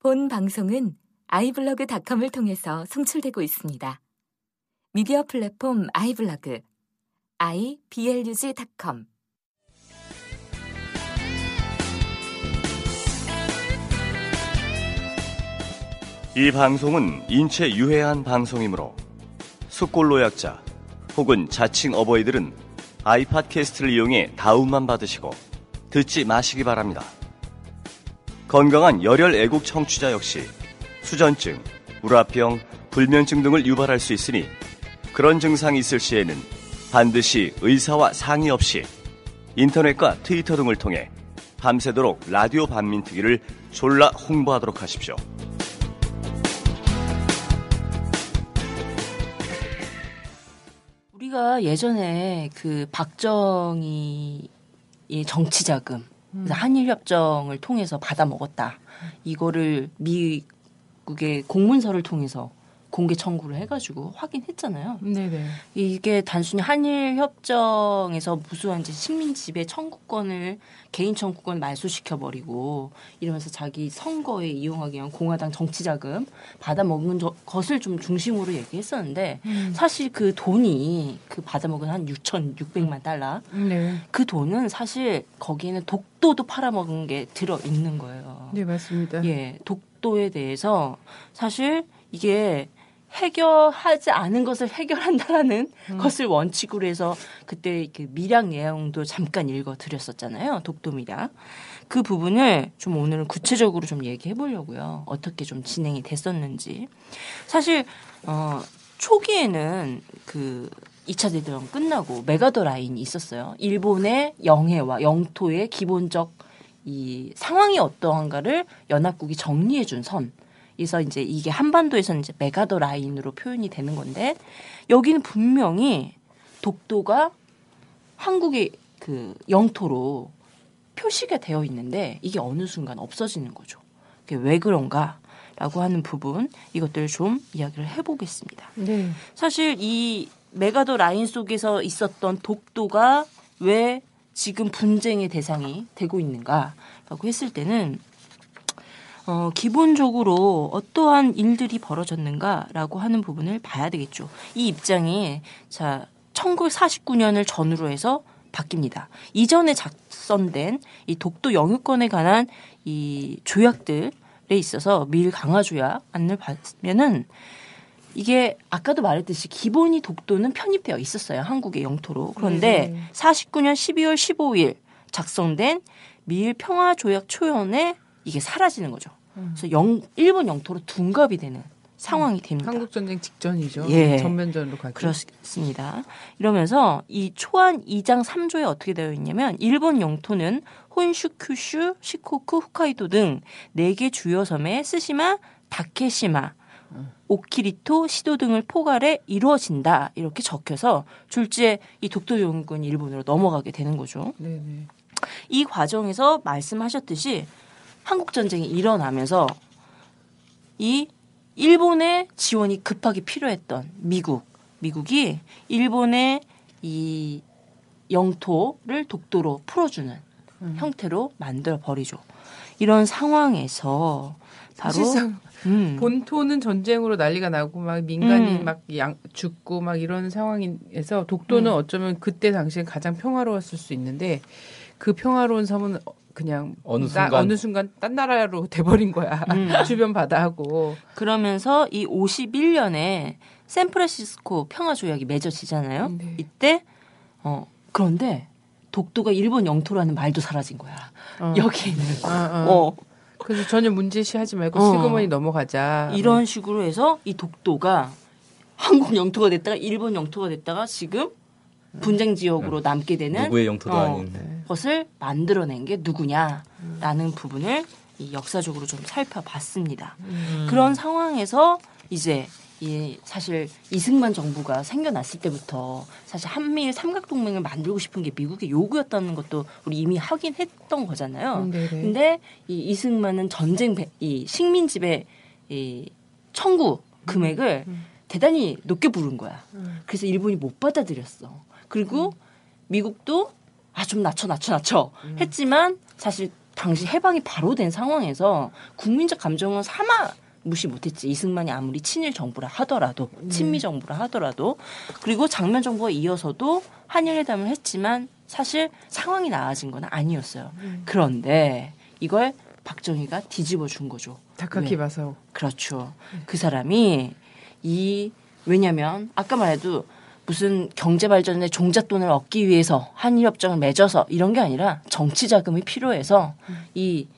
본 방송은 아이블로그닷컴을 통해서 송출되고 있습니다. 미디어 플랫폼 아이블로그 iblog.com 이 방송은 인체 유해한 방송이므로 숙골노약자 혹은 자칭 어버이들은 아이팟캐스트를 이용해 다운만 받으시고 듣지 마시기 바랍니다. 건강한 열혈 애국 청취자 역시 수전증, 우라병, 불면증 등을 유발할 수 있으니 그런 증상이 있을 시에는 반드시 의사와 상의 없이 인터넷과 트위터 등을 통해 밤새도록 라디오 반민특위를 졸라 홍보하도록 하십시오. 우리가 예전에 그 박정희의 정치자금 그래서 한일 협정을 통해서 받아 먹었다. 이거를 미국의 공문서를 통해서 공개 청구를 해가지고 확인했잖아요. 네네. 이게 단순히 한일 협정에서 무수한 이제 식민 지배 청구권을 개인 청구권 말소시켜 버리고 이러면서 자기 선거에 이용하기 위한 공화당 정치 자금 받아 먹은 것을 좀 중심으로 얘기했었는데 음. 사실 그 돈이 그 받아 먹은 한 6,600만 달러 네. 그 돈은 사실 거기에는 독도도 팔아먹은 게 들어 있는 거예요. 네 맞습니다. 예, 독도에 대해서 사실 이게 해결하지 않은 것을 해결한다라는 음. 것을 원칙으로 해서 그때 그 밀약 내용도 잠깐 읽어 드렸었잖아요. 독도 밀약. 그 부분을 좀 오늘은 구체적으로 좀 얘기해 보려고요. 어떻게 좀 진행이 됐었는지. 사실 어 초기에는 그 2차 대전 끝나고 메가더 라인이 있었어요. 일본의 영해와 영토의 기본적 이 상황이 어떠한가를 연합국이 정리해 준 선. 그래서 이제 이게 한반도에서는 이제 메가더 라인으로 표현이 되는 건데 여기는 분명히 독도가 한국의 그 영토로 표시가 되어 있는데 이게 어느 순간 없어지는 거죠. 그게 왜 그런가 라고 하는 부분 이것들을 좀 이야기를 해보겠습니다. 네. 사실 이 메가더 라인 속에서 있었던 독도가 왜 지금 분쟁의 대상이 되고 있는가라고 했을 때는 어, 기본적으로 어떠한 일들이 벌어졌는가라고 하는 부분을 봐야 되겠죠. 이 입장이 자 1949년을 전후로 해서 바뀝니다. 이전에 작성된 이 독도 영유권에 관한 이 조약들에 있어서 밀 강화 조약 안을 봤면은 이게 아까도 말했듯이 기본이 독도는 편입되어 있었어요. 한국의 영토로. 그런데 네. 49년 12월 15일 작성된 밀 평화 조약 초연에 이게 사라지는 거죠. 그래서 영, 일본 영토로 둔갑이 되는 상황이 됩니다. 한국 전쟁 직전이죠. 예. 전면전으로 가죠. 그렇습니다. 이러면서 이 초안 2장 3조에 어떻게 되어 있냐면 일본 영토는 혼슈, 큐슈, 시코쿠, 홋카이도 등 4개 주요 섬에 스시마, 다케시마, 오키리토, 시도 등을 포괄해 이루어진다. 이렇게 적혀서 졸지에 이 독도 용군이 일본으로 넘어가게 되는 거죠. 네네. 이 과정에서 말씀하셨듯이 한국 전쟁이 일어나면서 이 일본의 지원이 급하게 필요했던 미국, 미국이 일본의 이 영토를 독도로 풀어주는 음. 형태로 만들어 버리죠. 이런 상황에서 바로 음. 본토는 전쟁으로 난리가 나고 막 민간이 음. 막 양, 죽고 막 이런 상황에서 독도는 음. 어쩌면 그때 당시에 가장 평화로웠을 수 있는데 그 평화로운 섬은 그냥 어느 순간 어느 순간 딴 나라로 돼버린 거야 음. 주변 바다하고 그러면서 이 51년에 샌프란시스코 평화 조약이 맺어지잖아요. 네. 이때 어 그런데 독도가 일본 영토라는 말도 사라진 거야. 어. 여기는 어, 어. 어. 그래서 전혀 문제시하지 말고 어. 슬그머니 넘어가자. 이런 식으로 해서 이 독도가 한국 영토가 됐다가 일본 영토가 됐다가 지금 분쟁 지역으로 네. 남게 되는 누구의 영토도 어, 아닌 네. 것을 만들어낸 게 누구냐라는 부분을 이 역사적으로 좀 살펴봤습니다. 음. 그런 상황에서 이제 이 사실 이승만 정부가 생겨났을 때부터 사실 한미일 삼각 동맹을 만들고 싶은 게 미국의 요구였다는 것도 우리 이미 확인했던 거잖아요. 음, 근데 이 이승만은 전쟁 배, 이 식민 지배 이 청구 금액을 음, 음. 대단히 높게 부른 거야. 음. 그래서 일본이 못 받아들였어. 그리고 미국도 아 좀 낮춰 낮춰 낮춰 음. 했지만 사실 당시 해방이 바로 된 상황에서 국민적 감정은 사마 무시 못했지 이승만이 아무리 친일 정부라 하더라도 친미 정부라 하더라도 그리고 장면 정부가 이어서도 한일 회담을 했지만 사실 상황이 나아진 건 아니었어요. 그런데 이걸 박정희가 뒤집어 준 거죠. 다카키 왜? 마사오. 그렇죠. 그 사람이 이 왜냐면 아까 말해도 무슨 경제 발전에 종잣돈을 얻기 위해서 한일 협정을 맺어서 이런 게 아니라 정치 자금이 필요해서 이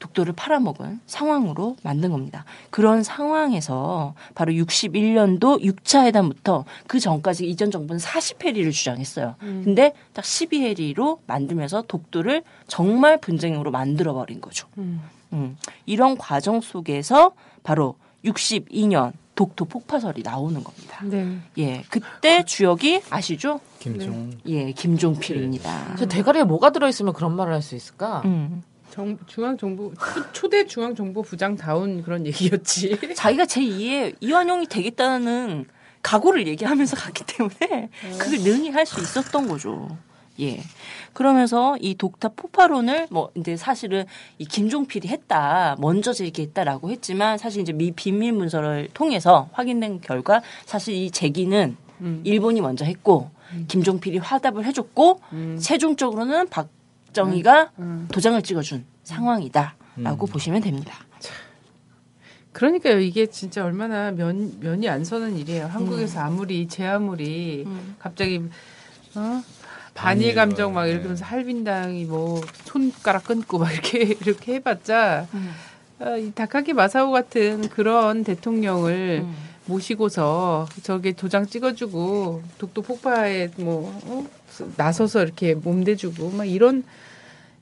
독도를 팔아먹은 상황으로 만든 겁니다. 그런 상황에서 바로 61년도 6차 회담부터 그 전까지 이전 정부는 40해리를 주장했어요. 근데 딱 12해리로 만들면서 독도를 정말 분쟁으로 만들어 버린 거죠. 음, 이런 과정 속에서 바로 62년 독도 폭파설이 나오는 겁니다. 네. 예, 그때 주역이 아시죠? 김종. 예, 김종필입니다. 저 대가리에 뭐가 들어있으면 그런 말을 할 수 있을까? 음. 정, 중앙정부 초- 초대 중앙정보부장 다운 그런 얘기였지. 자기가 제2의 이완용이 되겠다는 각오를 얘기하면서 갔기 때문에 그걸 능히 할 수 있었던 거죠. 예. 그러면서 이 독타 폭파론을 뭐 이제 사실은 이 김종필이 했다, 먼저 제기했다라고 했지만 사실 이제 미 비밀 문서를 통해서 확인된 결과 사실 이 제기는 음. 일본이 먼저 했고 김종필이 화답을 해줬고 음. 최종적으로는 박정희가 음. 도장을 찍어준 상황이다라고 음. 보시면 됩니다. 그러니까요. 이게 진짜 얼마나 면, 면이 안 서는 일이에요. 한국에서 아무리 제 아무리 음. 갑자기 어? 반일 감정 막 네. 이렇게 하면서 할빈당이 뭐 손가락 끊고 막 이렇게 이렇게 해봤자 음. 아, 이 다카키 마사오 같은 그런 대통령을 음. 모시고서 저게 도장 찍어주고 독도 폭파에 뭐 어? 나서서 이렇게 몸대주고 막 이런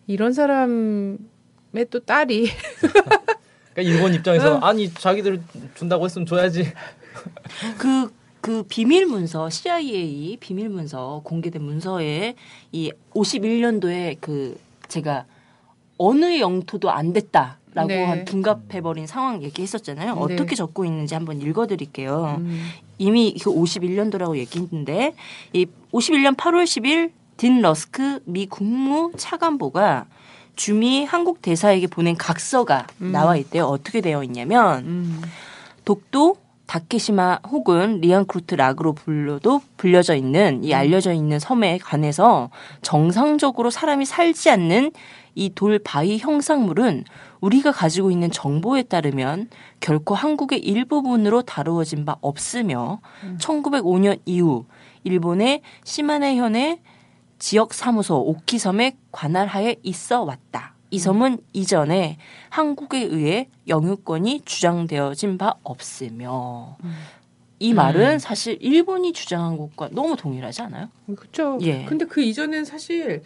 이런 사람의 또 딸이 그러니까 일본 입장에서 응. 아니 자기들 준다고 했으면 줘야지. 그, 그 비밀 문서, CIA 비밀 문서, 공개된 문서에 이 51년도에 그 제가 어느 영토도 안 됐다 라고 네. 한 둔갑해버린 상황 얘기했었잖아요. 네. 어떻게 적고 있는지 한번 읽어드릴게요. 음. 이미 그 51년도라고 얘기했는데 이 51년 8월 10일 딘 러스크 미 국무 차관보가 주미 한국 대사에게 보낸 각서가 음. 나와 있대요. 어떻게 되어 있냐면 음. 독도 다케시마 혹은 Liancourt Rock으로 불려도 불려져 있는 이 알려져 있는 섬에 관해서 정상적으로 사람이 살지 않는 이 돌 바위 형상물은 우리가 가지고 있는 정보에 따르면 결코 한국의 일부분으로 다루어진 바 없으며 1905년 이후 일본의 시마네현의 지역 사무소 오키섬에 관할하에 있어 왔다. 이 섬은 이전에 한국에 의해 영유권이 주장되어진 바 없으며 이 말은 사실 일본이 주장한 것과 너무 동일하지 않아요? 그렇죠. 예. 근데 그 이전엔 사실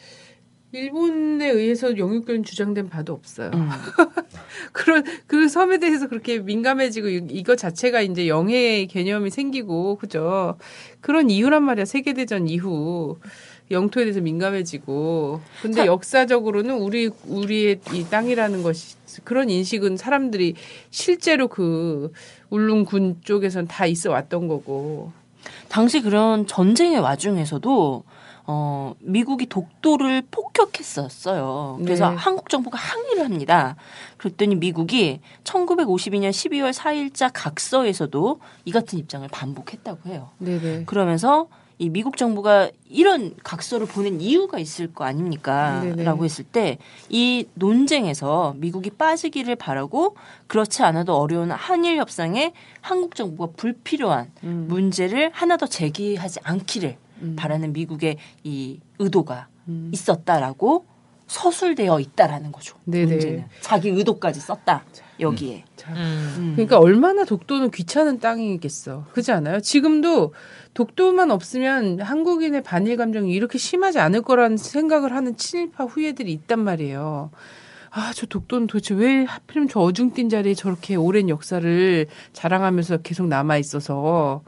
일본에 의해서 영유권 주장된 바도 없어요. 음. 그런 그 섬에 대해서 그렇게 민감해지고 이- 이거 자체가 이제 영해 개념이 생기고 그죠? 그런 이유란 말이야. 세계 대전 이후 영토에 대해서 민감해지고 근데 사- 역사적으로는 우리 우리의 이 땅이라는 것이 그런 인식은 사람들이 실제로 그 울릉군 쪽에선 다 있어 왔던 거고. 당시 그런 전쟁의 와중에서도 어, 미국이 독도를 폭격했었어요. 그래서 네. 한국 정부가 항의를 합니다. 그랬더니 미국이 1952년 12월 4일자 각서에서도 이 같은 입장을 반복했다고 해요. 네네. 그러면서 이 미국 정부가 이런 각서를 보낸 이유가 있을 거 아닙니까? 네네. 라고 했을 때 이 논쟁에서 미국이 빠지기를 바라고 그렇지 않아도 어려운 한일 협상에 한국 정부가 불필요한 음. 문제를 하나 더 제기하지 않기를 음. 바라는 미국의 이 의도가 음. 있었다라고 서술되어 있다라는 거죠. 네네. 문제는 자기 의도까지 썼다 여기에. 자, 음. 그러니까 얼마나 독도는 귀찮은 땅이겠어. 그렇지 않아요? 지금도 독도만 없으면 한국인의 반일 감정이 이렇게 심하지 않을 거라는 생각을 하는 친일파 후예들이 있단 말이에요. 아, 저 독도는 도대체 왜 하필이면 저 어중뛴 자리에 저렇게 오랜 역사를 자랑하면서 계속 남아 있어서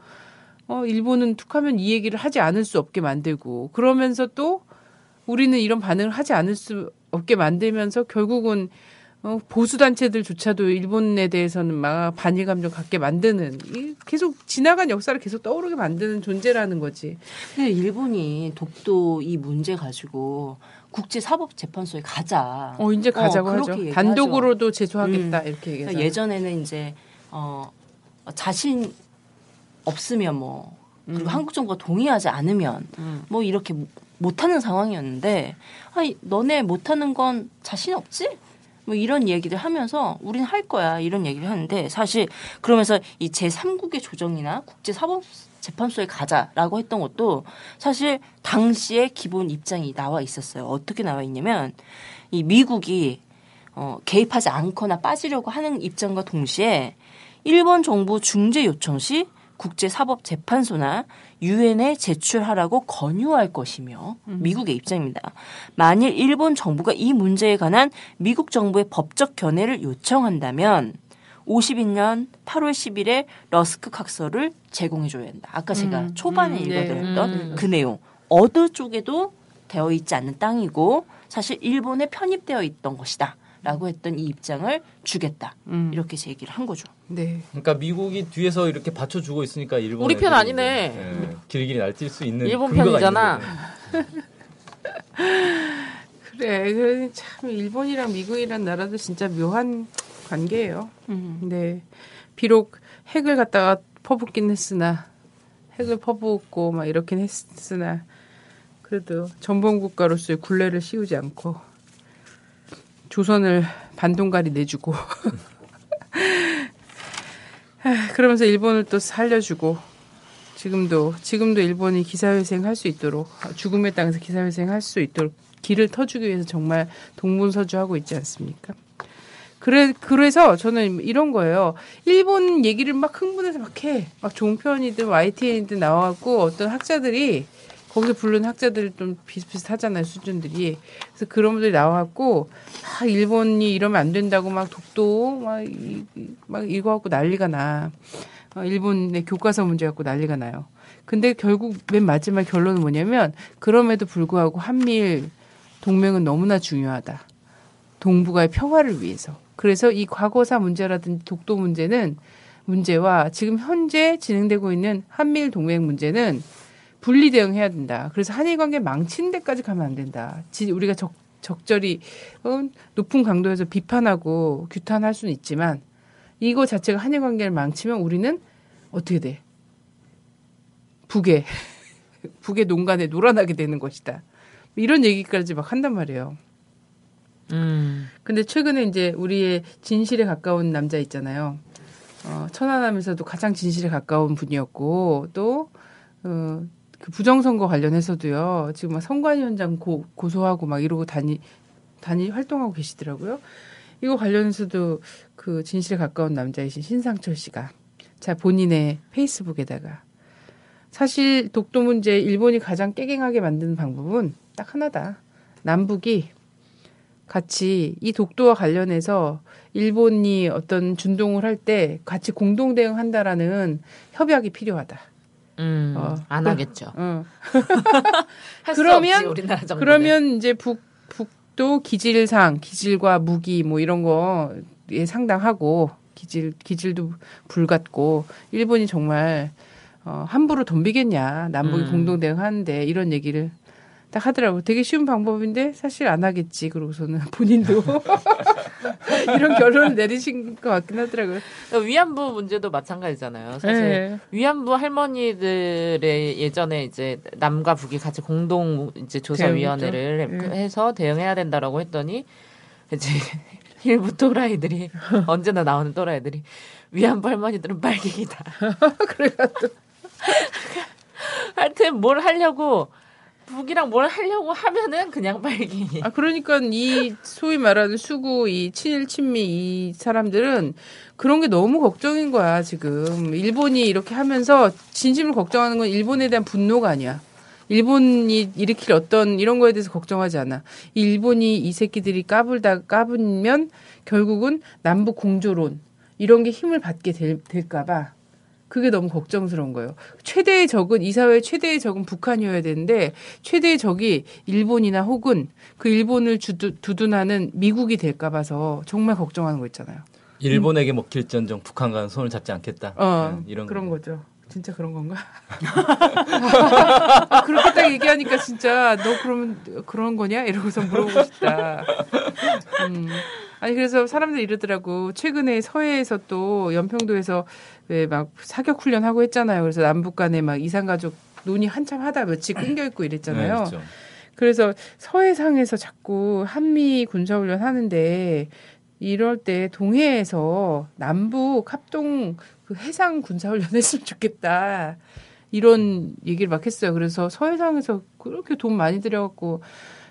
어, 일본은 툭 하면 이 얘기를 하지 않을 수 없게 만들고 그러면서 또 우리는 이런 반응을 하지 않을 수 없게 만들면서 결국은 어, 보수 단체들조차도 일본에 대해서는 막 반일 감정 갖게 만드는 이 계속 지나간 역사를 계속 떠오르게 만드는 존재라는 거지. 근데 일본이 독도 이 문제 가지고 국제사법재판소에 가자. 어 이제 가자고 어, 하죠. 얘기하죠. 단독으로도 제소하겠다 이렇게 얘기해서. 그러니까 예전에는 이제 어 자신 없으면 뭐 그리고 한국 정부가 동의하지 않으면 음. 뭐 이렇게 못하는 상황이었는데 아니 너네 못하는 건 자신 없지? 뭐 이런 얘기를 하면서 우린 할 거야 이런 얘기를 하는데 사실 그러면서 이 제3국의 조정이나 국제사법재판소에 가자라고 했던 것도 사실 당시에 기본 입장이 나와 있었어요. 어떻게 나와 있냐면 이 미국이 어, 개입하지 않거나 빠지려고 하는 입장과 동시에 일본 정부 중재 요청 시 국제사법재판소나 유엔에 제출하라고 권유할 것이며 미국의 입장입니다. 만일 일본 정부가 이 문제에 관한 미국 정부의 법적 견해를 요청한다면 52년 8월 10일에 러스크 각서를 제공해줘야 한다. 아까 제가 초반에 음, 네. 읽어드렸던 음. 그 내용. 어느 쪽에도 되어 있지 않는 땅이고 사실 일본에 편입되어 있던 것이다. 라고 했던 이 입장을 주겠다. 음. 이렇게 제기를 한 거죠. 네. 그러니까 미국이 뒤에서 이렇게 받쳐주고 있으니까 일본 우리 편 아니네. 예, 길길이 날뛸 수 있는 일본 편이잖아. 그래, 그래 참 일본이랑 미국이란 나라도 진짜 묘한 관계예요. 네, 비록 핵을 갖다가 퍼붓긴 했으나 핵을 퍼붓고 막 이렇긴 했으나 그래도 전범 국가로서의 굴레를 씌우지 않고 조선을 반동가리 내주고 하, 그러면서 일본을 또 살려주고 지금도 지금도 일본이 기사회생 할 수 있도록 죽음의 땅에서 기사회생 할 수 있도록 길을 터주기 위해서 정말 동분서주하고 있지 않습니까? 그래 그래서 저는 이런 거예요. 일본 얘기를 막 흥분해서 막 해. 막 종편이든 YTN이든 나와갖고 어떤 학자들이 거기서 부른 학자들 좀 비슷비슷하잖아요 수준들이. 그래서 그런 분들이 나와갖고 막 일본이 이러면 안 된다고 막 독도 막, 이- 이- 막 이거 갖고 난리가 나. 어, 일본의 교과서 문제 갖고 난리가 나요. 근데 결국 맨 마지막 결론은 뭐냐면 그럼에도 불구하고 한미일 동맹은 너무나 중요하다. 동북아의 평화를 위해서. 그래서 이 과거사 문제라든지 독도 문제는 문제와 지금 현재 진행되고 있는 한미일 동맹 문제는 분리 대응해야 된다. 그래서 한일 관계 망치는 데까지 가면 안 된다. 지- 우리가 적, 적절히 어, 높은 강도에서 비판하고 규탄할 수는 있지만 이거 자체가 한일 관계를 망치면 우리는 어떻게 돼? 북에 북의 농간에 놀아나게 되는 것이다. 이런 얘기까지 막 한단 말이에요. 음. 근데 최근에 이제 우리의 진실에 가까운 남자 있잖아요. 어, 천안함에서도 가장 진실에 가까운 분이었고 또 어, 그 부정선거 관련해서도요. 지금 막 선관위원장 고, 고소하고 막 이러고 다니 다니 활동하고 계시더라고요. 이거 관련해서도 그 진실에 가까운 남자이신 신상철 씨가 자 본인의 페이스북에다가 사실 독도 문제 일본이 가장 깨갱하게 만드는 방법은 딱 하나다. 남북이 같이 이 독도와 관련해서 일본이 어떤 준동을 할 때 같이 공동 대응한다라는 협약이 필요하다. 음. 어, 안 그- 하겠죠. 어. 그러면- 없지. 그러면 이제 북 북도 기질상 기질과 무기 뭐 이런 거에 상당하고 기질 기질도 불같고 일본이 정말 어, 함부로 덤비겠냐 남북이 음. 공동 대응하는데 이런 얘기를 딱 하더라고. 되게 쉬운 방법인데 사실 안 하겠지. 그러고서는 본인도 이런 결론을 내리신 것 같긴 하더라고요. 위안부 문제도 마찬가지잖아요. 사실 네. 위안부 할머니들의 예전에 이제 남과 북이 같이 공동 이제 조사위원회를 대응했죠. 네. 해서 대응해야 된다라고 했더니 이제 일부 또라이들이 언제나 나오는 또라이들이 위안부 할머니들은 빨갱이다. 그래가지고 하여튼 뭘 하려고 북이랑 뭘 하려고 하면은 그냥 빨갱이. 아 그러니까 이 소위 말하는 수구 이 친일 친미 이 사람들은 그런 게 너무 걱정인 거야 지금 일본이 이렇게 하면서 진심을 걱정하는 건 일본에 대한 분노가 아니야. 일본이 일으킬 어떤 이런 거에 대해서 걱정하지 않아. 이 일본이 이 새끼들이 까불다 까불면 결국은 남북 공조론 이런 게 힘을 받게 될, 될까봐 그게 너무 걱정스러운 거예요. 최대의 적은 이 사회의 최대의 적은 북한이어야 되는데 최대의 적이 일본이나 혹은 그 일본을 주두, 두둔하는 미국이 될까 봐서 정말 걱정하는 거 있잖아요. 일본에게 먹힐전정 북한과는 손을 잡지 않겠다. 어, 네, 이런 그런 거. 거죠. 진짜 그런 건가? 아, 그렇게 딱 얘기하니까 진짜 너 그러면 그런 거냐? 이러고서 물어보고 싶다. 음. 아니 그래서 사람들이 이러더라고. 최근에 서해에서 또 연평도에서 왜 막 사격 훈련 하고 했잖아요. 그래서 남북 간에 막 이산 가족 논의 한참 하다 며칠 끊겨 있고 이랬잖아요. 네, 그렇죠. 그래서 서해상에서 자꾸 한미 군사훈련 하는데 이럴 때 동해에서 남북 합동 그 해상 군사훈련 했으면 좋겠다. 이런 얘기를 막 했어요. 그래서 서해상에서 그렇게 돈 많이 들여갖고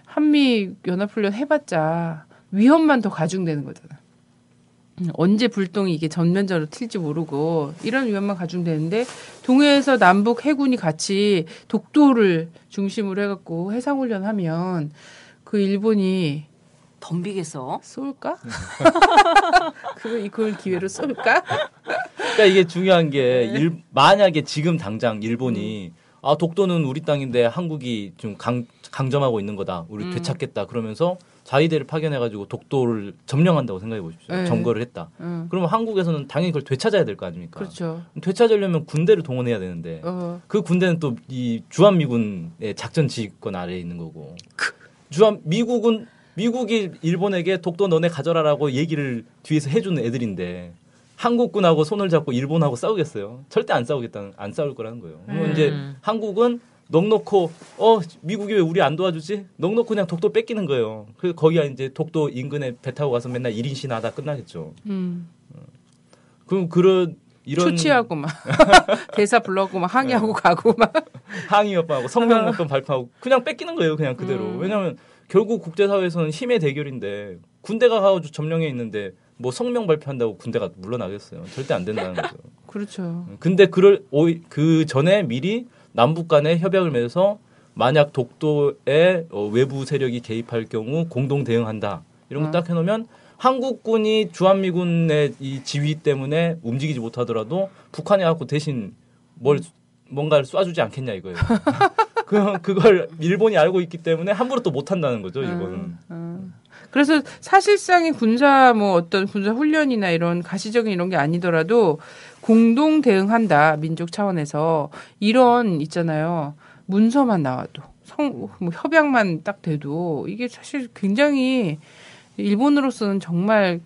한미 연합훈련 해봤자 위험만 더 가중되는 거잖아. 음, 언제 불똥이 이게 전면적으로 튈지 모르고 이런 위험만 가중되는데 동해에서 남북 해군이 같이 독도를 중심으로 해갖고 해상훈련 하면 그 일본이 덤비겠어. 쏠까? 그걸 이걸 기회로 쏠까? 그러니까 이게 중요한 게 일, 만약에 지금 당장 일본이 아 독도는 우리 땅인데 한국이 좀 강, 강점하고 있는 거다. 우리 음. 되찾겠다. 그러면서 자위대를 파견해가지고 독도를 점령한다고 생각해 보십시오. 네. 점거를 했다. 응. 그러면 한국에서는 당연히 그걸 되찾아야 될 거 아닙니까? 그렇죠. 되찾으려면 군대를 동원해야 되는데 어, 그 군대는 또 이 주한 미군의 작전 지휘권 아래에 있는 거고 주한 미국은 미국이 일본에게 독도 너네 가져라라고 얘기를 뒤에서 해주는 애들인데 한국군하고 손을 잡고 일본하고 싸우겠어요? 절대 안 싸우겠다는 안 싸울 거라는 거예요. 음. 이제 한국은 넉넉고 어 미국이 왜 우리 안 도와주지? 넉넉고 그냥 독도 뺏기는 거예요. 그래서 거기가 이제 독도 인근에 배 타고 가서 맨날 1인신 하다 끝나겠죠. 음. 그럼 그런 이런 초치하고 막 대사 불러고 막 항의하고 가고 막 항의 협박하고 성명 어떤 발표하고 그냥 뺏기는 거예요 그냥 그대로 음. 왜냐하면 결국 국제사회에서는 힘의 대결인데 군대가 가서 점령해 있는데 뭐 성명 발표한다고 군대가 물러나겠어요 절대 안 된다는 거죠 그렇죠. 근데 그를 오히- 그 전에 미리 남북 간에 협약을 맺어서 만약 독도에 어, 외부 세력이 개입할 경우 공동 대응한다 이런 거 음. 딱 해놓으면 한국군이 주한미군의 이 지휘 때문에 움직이지 못하더라도 북한이 갖고 대신 뭘 뭔가를 쏴주지 않겠냐 이거예요. 그 그걸 일본이 알고 있기 때문에 함부로 또 못한다는 거죠 일본은. 음. 그래서 사실상의 군사 뭐 어떤 군사 훈련이나 이런 가시적인 이런 게 아니더라도 공동 대응한다 민족 차원에서 이런 있잖아요 문서만 나와도 성 뭐 협약만 딱 돼도 이게 사실 굉장히 일본으로서는 정말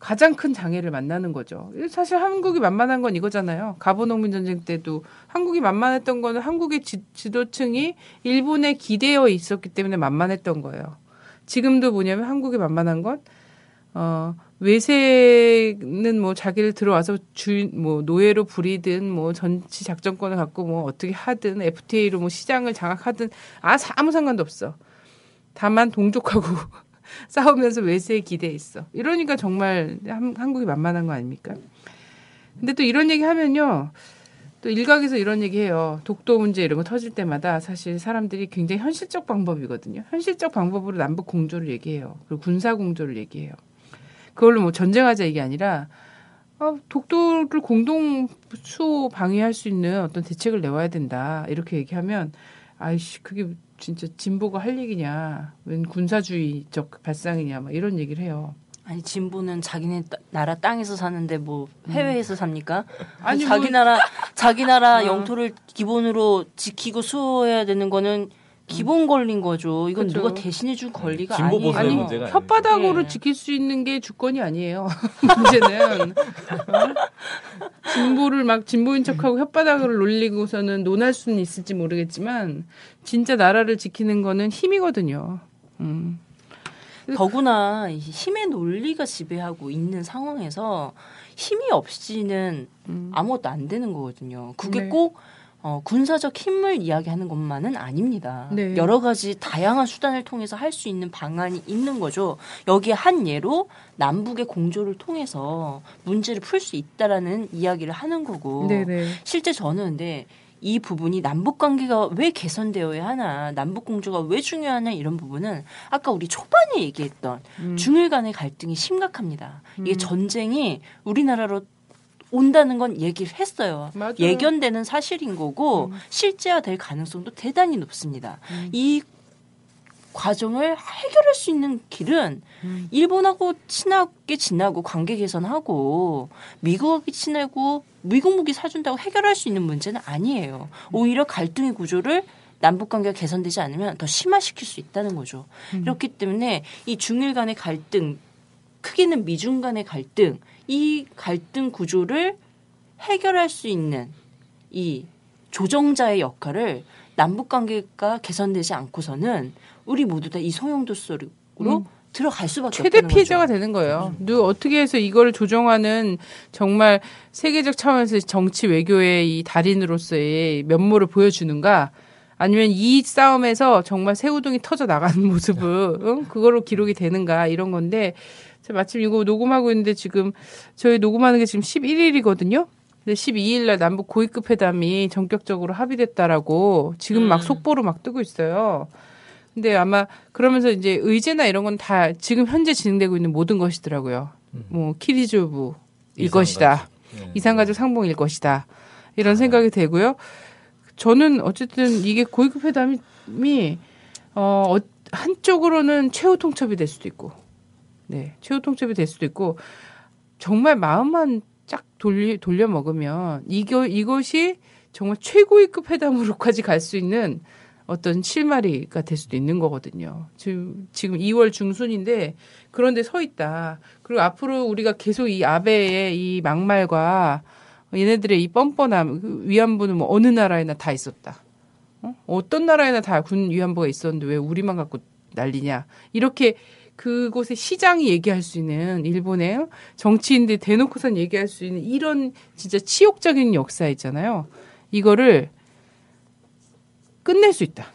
가장 큰 장애를 만나는 거죠. 사실 한국이 만만한 건 이거잖아요. 가보농민 전쟁 때도 한국이 만만했던 거는 한국의 지, 지도층이 일본에 기대어 있었기 때문에 만만했던 거예요. 지금도 뭐냐면 한국이 만만한 건 어, 외세는 뭐 자기를 들어와서 주인 뭐 노예로 부리든 뭐 전치 작전권을 갖고 뭐 어떻게 하든 FTA로 뭐 시장을 장악하든 아 아무 상관도 없어. 다만 동족하고 싸우면서 외세에 기대했어. 이러니까 정말 한, 한국이 만만한 거 아닙니까? 근데 또 이런 얘기 하면요. 또 일각에서 이런 얘기 해요. 독도 문제 이런 거 터질 때마다 사실 사람들이 굉장히 현실적 방법이거든요. 현실적 방법으로 남북 공조를 얘기해요. 그리고 군사 공조를 얘기해요. 그걸로 뭐 전쟁하자 이게 아니라 어, 독도를 공동 수호 방위할 수 있는 어떤 대책을 내와야 된다. 이렇게 얘기하면 아이씨 그게 진짜 진보가 할 얘기냐? 웬 군사주의적 발상이냐? 막 이런 얘기를 해요. 아니 진보는 자기네 따- 나라 땅에서 사는데 뭐 해외에서 삽니까? 아니, 자기 뭐- 나라 자기 나라 어. 영토를 기본으로 지키고 수호해야 되는 거는 기본 권리인 거죠. 이건 그쵸. 누가 대신해 줄 권리가 진보 아니에요. 보수의 아니 문제가 아니에요. 혓바닥으로 예. 지킬 수 있는 게 주권이 아니에요. 문제는 어? 진보를 막 진보인 척하고 혓바닥으로 놀리고서는 논할 수는 있을지 모르겠지만 진짜 나라를 지키는 거는 힘이거든요. 음. 더구나 이 힘의 논리가 지배하고 있는 상황에서 힘이 없이는 음. 아무것도 안 되는 거거든요. 그게 네. 꼭 어, 군사적 힘을 이야기하는 것만은 아닙니다. 네. 여러 가지 다양한 수단을 통해서 할 수 있는 방안이 있는 거죠. 여기에 한 예로 남북의 공조를 통해서 문제를 풀 수 있다라는 이야기를 하는 거고 네네. 실제 저는 근데 이 부분이 남북 관계가 왜 개선되어야 하나, 남북 공조가 왜 중요하냐 이런 부분은 아까 우리 초반에 얘기했던 음. 중일 간의 갈등이 심각합니다. 이게 음. 전쟁이 우리나라로 온다는 건 얘기를 했어요. 맞아요. 예견되는 사실인 거고 음. 실제화될 가능성도 대단히 높습니다. 음. 이 과정을 해결할 수 있는 길은 음. 일본하고 친하게 지나고 관계 개선하고 미국하고 친하고 미국 무기 사준다고 해결할 수 있는 문제는 아니에요. 오히려 갈등의 구조를 남북 관계가 개선되지 않으면 더 심화시킬 수 있다는 거죠. 그렇기 때문에 이 중일 간의 갈등, 크게는 미중 간의 갈등, 이 갈등 구조를 해결할 수 있는 이 조정자의 역할을 남북 관계가 개선되지 않고서는 우리 모두 다이 소용돌 속으로 음. 들어갈 수밖에 최대 피해자가 거죠. 되는 거예요. 누 어떻게 해서 이걸 조정하는 정말 세계적 차원에서 정치 외교의 이 달인으로서의 면모를 보여주는가? 아니면 이 싸움에서 정말 새우등이 터져 나가는 모습을 응? 그걸로 기록이 되는가 이런 건데 제가 마침 이거 녹음하고 있는데 지금 저희 녹음하는 게 지금 11일이거든요. 근데 12일 날 남북 고위급 회담이 전격적으로 합의됐다라고 지금 막 음. 속보로 막 뜨고 있어요. 근데 아마 그러면서 이제 의제나 이런 건 다 지금 현재 진행되고 있는 모든 것이더라고요. 뭐 키리조부일 이상가족. 것이다. 네. 이상가족 상봉일 것이다. 이런 생각이 되고요. 저는 어쨌든 이게 고위급 회담이 어, 어, 한쪽으로는 최후 통첩이 될 수도 있고, 네, 최후 통첩이 될 수도 있고, 정말 마음만 쫙 돌리, 돌려 먹으면 이거 이것이 정말 최고위급 회담으로까지 갈 수 있는 어떤 실마리가 될 수도 있는 거거든요. 지금 지금 2월 중순인데 그런데 서 있다. 그리고 앞으로 우리가 계속 이 아베의 이 막말과 얘네들의 이 뻔뻔함 그 위안부는 뭐 어느 나라에나 다 있었다. 어? 어떤 나라에나 다 군 위안부가 있었는데 왜 우리만 갖고 난리냐. 이렇게 그곳의 시장이 얘기할 수 있는 일본의 정치인들이 대놓고선 얘기할 수 있는 이런 진짜 치욕적인 역사 있잖아요. 이거를 끝낼 수 있다.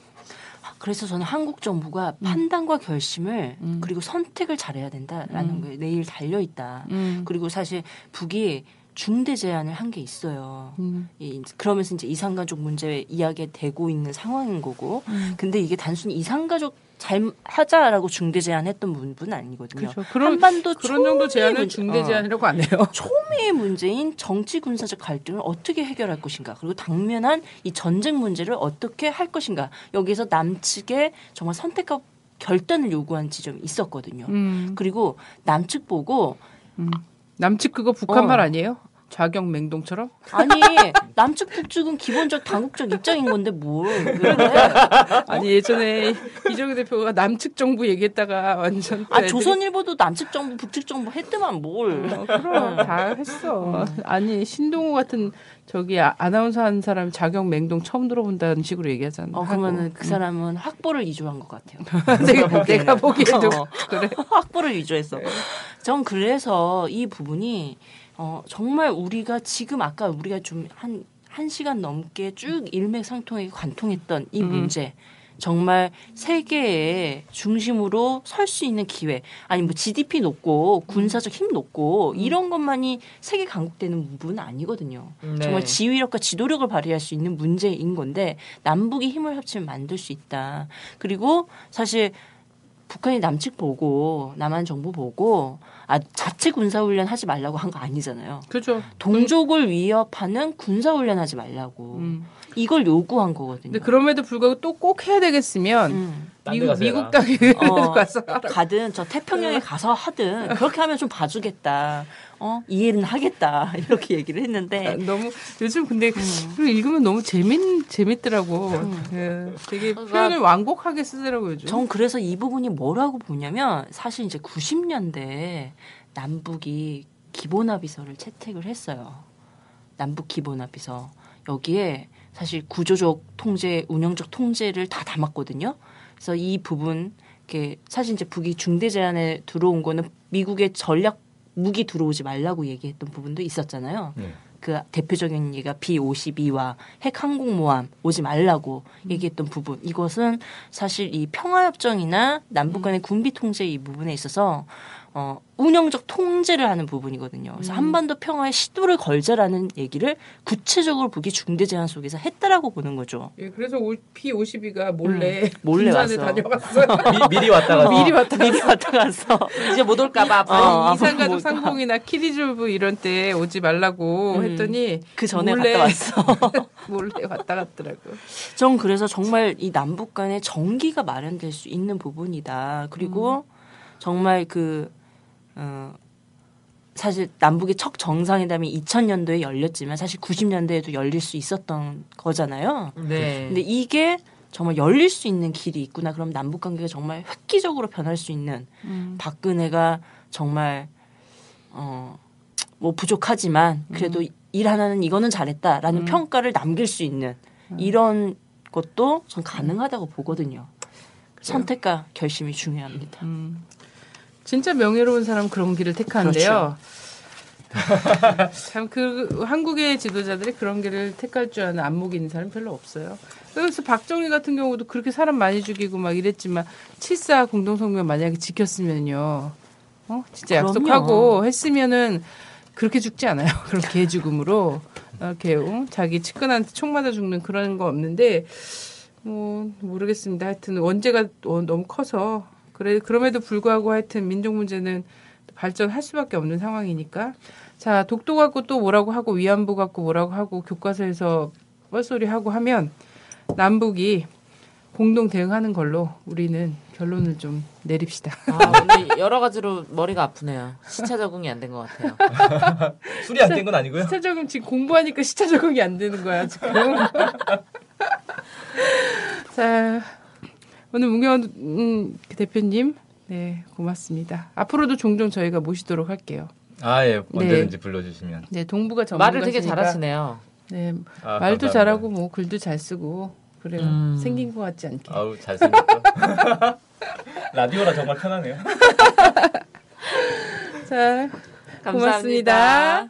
그래서 저는 한국 정부가 음. 판단과 결심을 그리고 선택을 잘해야 된다라는 거에 내일 달려 있다. 음. 그리고 사실 북이 중대 제안을 한 게 있어요. 음. 이- 그러면서 이제 이상가족 문제 이야기 되고 있는 상황인 거고. 음. 근데 이게 단순히 이상가족 잘 하자라고 중대 제안했던 부분은 아니거든요. 그렇죠. 그런 한반도 그런 정도 문제- 중대 어. 제안이라고 안 해요. 초미의 문제인 정치 군사적 갈등을 어떻게 해결할 것인가 그리고 당면한 이 전쟁 문제를 어떻게 할 것인가 여기서 남측에 정말 선택과 결단을 요구한 지점이 있었거든요. 음. 그리고 남측 보고 남측 그거 북한 어. 말 아니에요? 좌경 맹동처럼? 아니 남측 북측은 기본적 당국적 입장인 건데 뭘 그래? 아니 예전에 이정희 대표가 남측 정부 얘기했다가 완전 또아 애들이- 조선일보도 남측 정부 북측 정부 했더만 뭘? 어, 그럼 다 했어. 아니 신동우 같은 저기 아- 아나운서 하는 사람 자경 맹동 처음 들어본다는 식으로 얘기하잖아. 어 그러면은 그 사람은 확보를 위조한 것 같아요. 내가 내가 보기에도 어. 그래. 확보를 위조했어. 전 그래서 이 부분이 어, 정말 우리가 지금 아까 우리가 좀한 한 시간 넘게 쭉 일맥상통하게 관통했던 이 음. 문제. 정말 세계의 중심으로 설 수 있는 기회. 아니 뭐 GDP 높고 군사적 힘 높고 음. 이런 것만이 세계 강국되는 부분은 아니거든요. 네. 정말 지휘력과 지도력을 발휘할 수 있는 문제인 건데 남북이 힘을 합치면 만들 수 있다. 그리고 사실 북한이 남측 보고 남한 정부 보고 아 자체 군사 훈련 하지 말라고 한 거 아니잖아요. 그렇죠. 동족을 위협하는 군사 훈련 하지 말라고 음. 이걸 요구한 거거든요. 근데 그럼에도 불구하고 또 꼭 해야 되겠으면 음. 미국 미국. 땅에 어, 가서. 가든 저 태평양에 가서 하든 그렇게 하면 좀 봐주겠다. 어 이해는 하겠다 이렇게 얘기를 했는데 너무 요즘 근데 그거 읽으면 너무 재밌 재밌더라고. 그 되게 그러니까- 표현을 완곡하게 쓰더라고 요즘. 전 그래서 이 부분이 뭐라고 보냐면 사실 이제 90년대 남북이 기본합의서를 채택을 했어요. 남북 기본합의서 여기에 사실 구조적 통제, 운영적 통제를 다 담았거든요. 그래서 이 부분 이렇게 사실 이제 북이 중대 제안에 들어온 거는 미국의 전략 무기 들어오지 말라고 얘기했던 부분도 있었잖아요. 네. 그 대표적인 얘기가 B-52와 핵 항공모함 오지 말라고 음. 얘기했던 부분. 이것은 사실 이 평화협정이나 남북 간의 군비 통제 이 부분에 있어서 어, 운영적 통제를 하는 부분이거든요. 그래서 한반도 평화의 시도를 걸자라는 얘기를 구체적으로 북이 중대 제안 속에서 했다라고 보는 거죠. 예, 그래서 P52가 몰래 음, 몰래 왔어. 다녀갔어요. 미, 리 왔다가 미리 왔다 미리 왔다 갔어. 이제 못 올까봐 어, 아, 이산가족 뭐, 상봉이나 키리졸브 이런 때 오지 말라고 음. 했더니 그 전에 몰래 갔다 왔어. 몰래 왔다 갔더라고. 전 그래서 정말 이 남북 간의 전기가 마련될 수 있는 부분이다. 그리고 정말 그, 어, 사실 남북의 첫 정상회담이 2000년도에 열렸지만 사실 90년대에도 열릴 수 있었던 거잖아요. 네. 근데 이게 정말 열릴 수 있는 길이 있구나. 그럼 남북 관계가 정말 획기적으로 변할 수 있는 박근혜가 정말 어 뭐 부족하지만 그래도 일 하나는 이거는 잘했다라는 평가를 남길 수 있는 이런 것도 전 가능하다고 보거든요. 선택과 결심이 중요합니다. 진짜 명예로운 사람 그런 길을 택하는데요. 그렇죠. 참그 한국의 지도자들이 그런 길을 택할 줄 아는 안목이 있는 사람 별로 없어요. 그래서 박정희 같은 경우도 그렇게 사람 많이 죽이고 막 이랬지만 7사 공동성명 만약에 지켰으면요. 어? 진짜. 약속하고 했으면은 그렇게 죽지 않아요. 그런 개 죽음으로 이렇게 어? 자기 측근한테 총 맞아 죽는 그런 거 없는데 뭐 모르겠습니다. 하여튼 원죄가 어, 너무 커서 그래 그럼에도 불구하고 하여튼 민족 문제는 발전할 수밖에 없는 상황이니까 자 독도 갖고 또 뭐라고 하고 위안부 갖고 뭐라고 하고 교과서에서 뻘소리 하고 하면 남북이 공동 대응하는 걸로 우리는 결론을 좀 내립시다. 아, 오늘 여러 가지로 머리가 아프네요. 시차 적응이 안 된 것 같아요. 술이 안깬건 아니고요. 시차 적응 지금 공부하니까 시차 적응이 안 되는 거야 지금. 자 오늘 문경원 음, 대표님 네 고맙습니다. 앞으로도 종종 저희가 모시도록 할게요. 아 예, 언제든지 불러주시면. 네 동부가 전문가 말을 되게 잘하시네요. 네 아, 말도 감사합니다. 잘하고 뭐 글도 잘 쓰고 그래요. 음. 생긴 것 같지 않게. 아우 잘생겼죠. 라디오라 정말 편하네요. 자 감사합니다. 고맙습니다.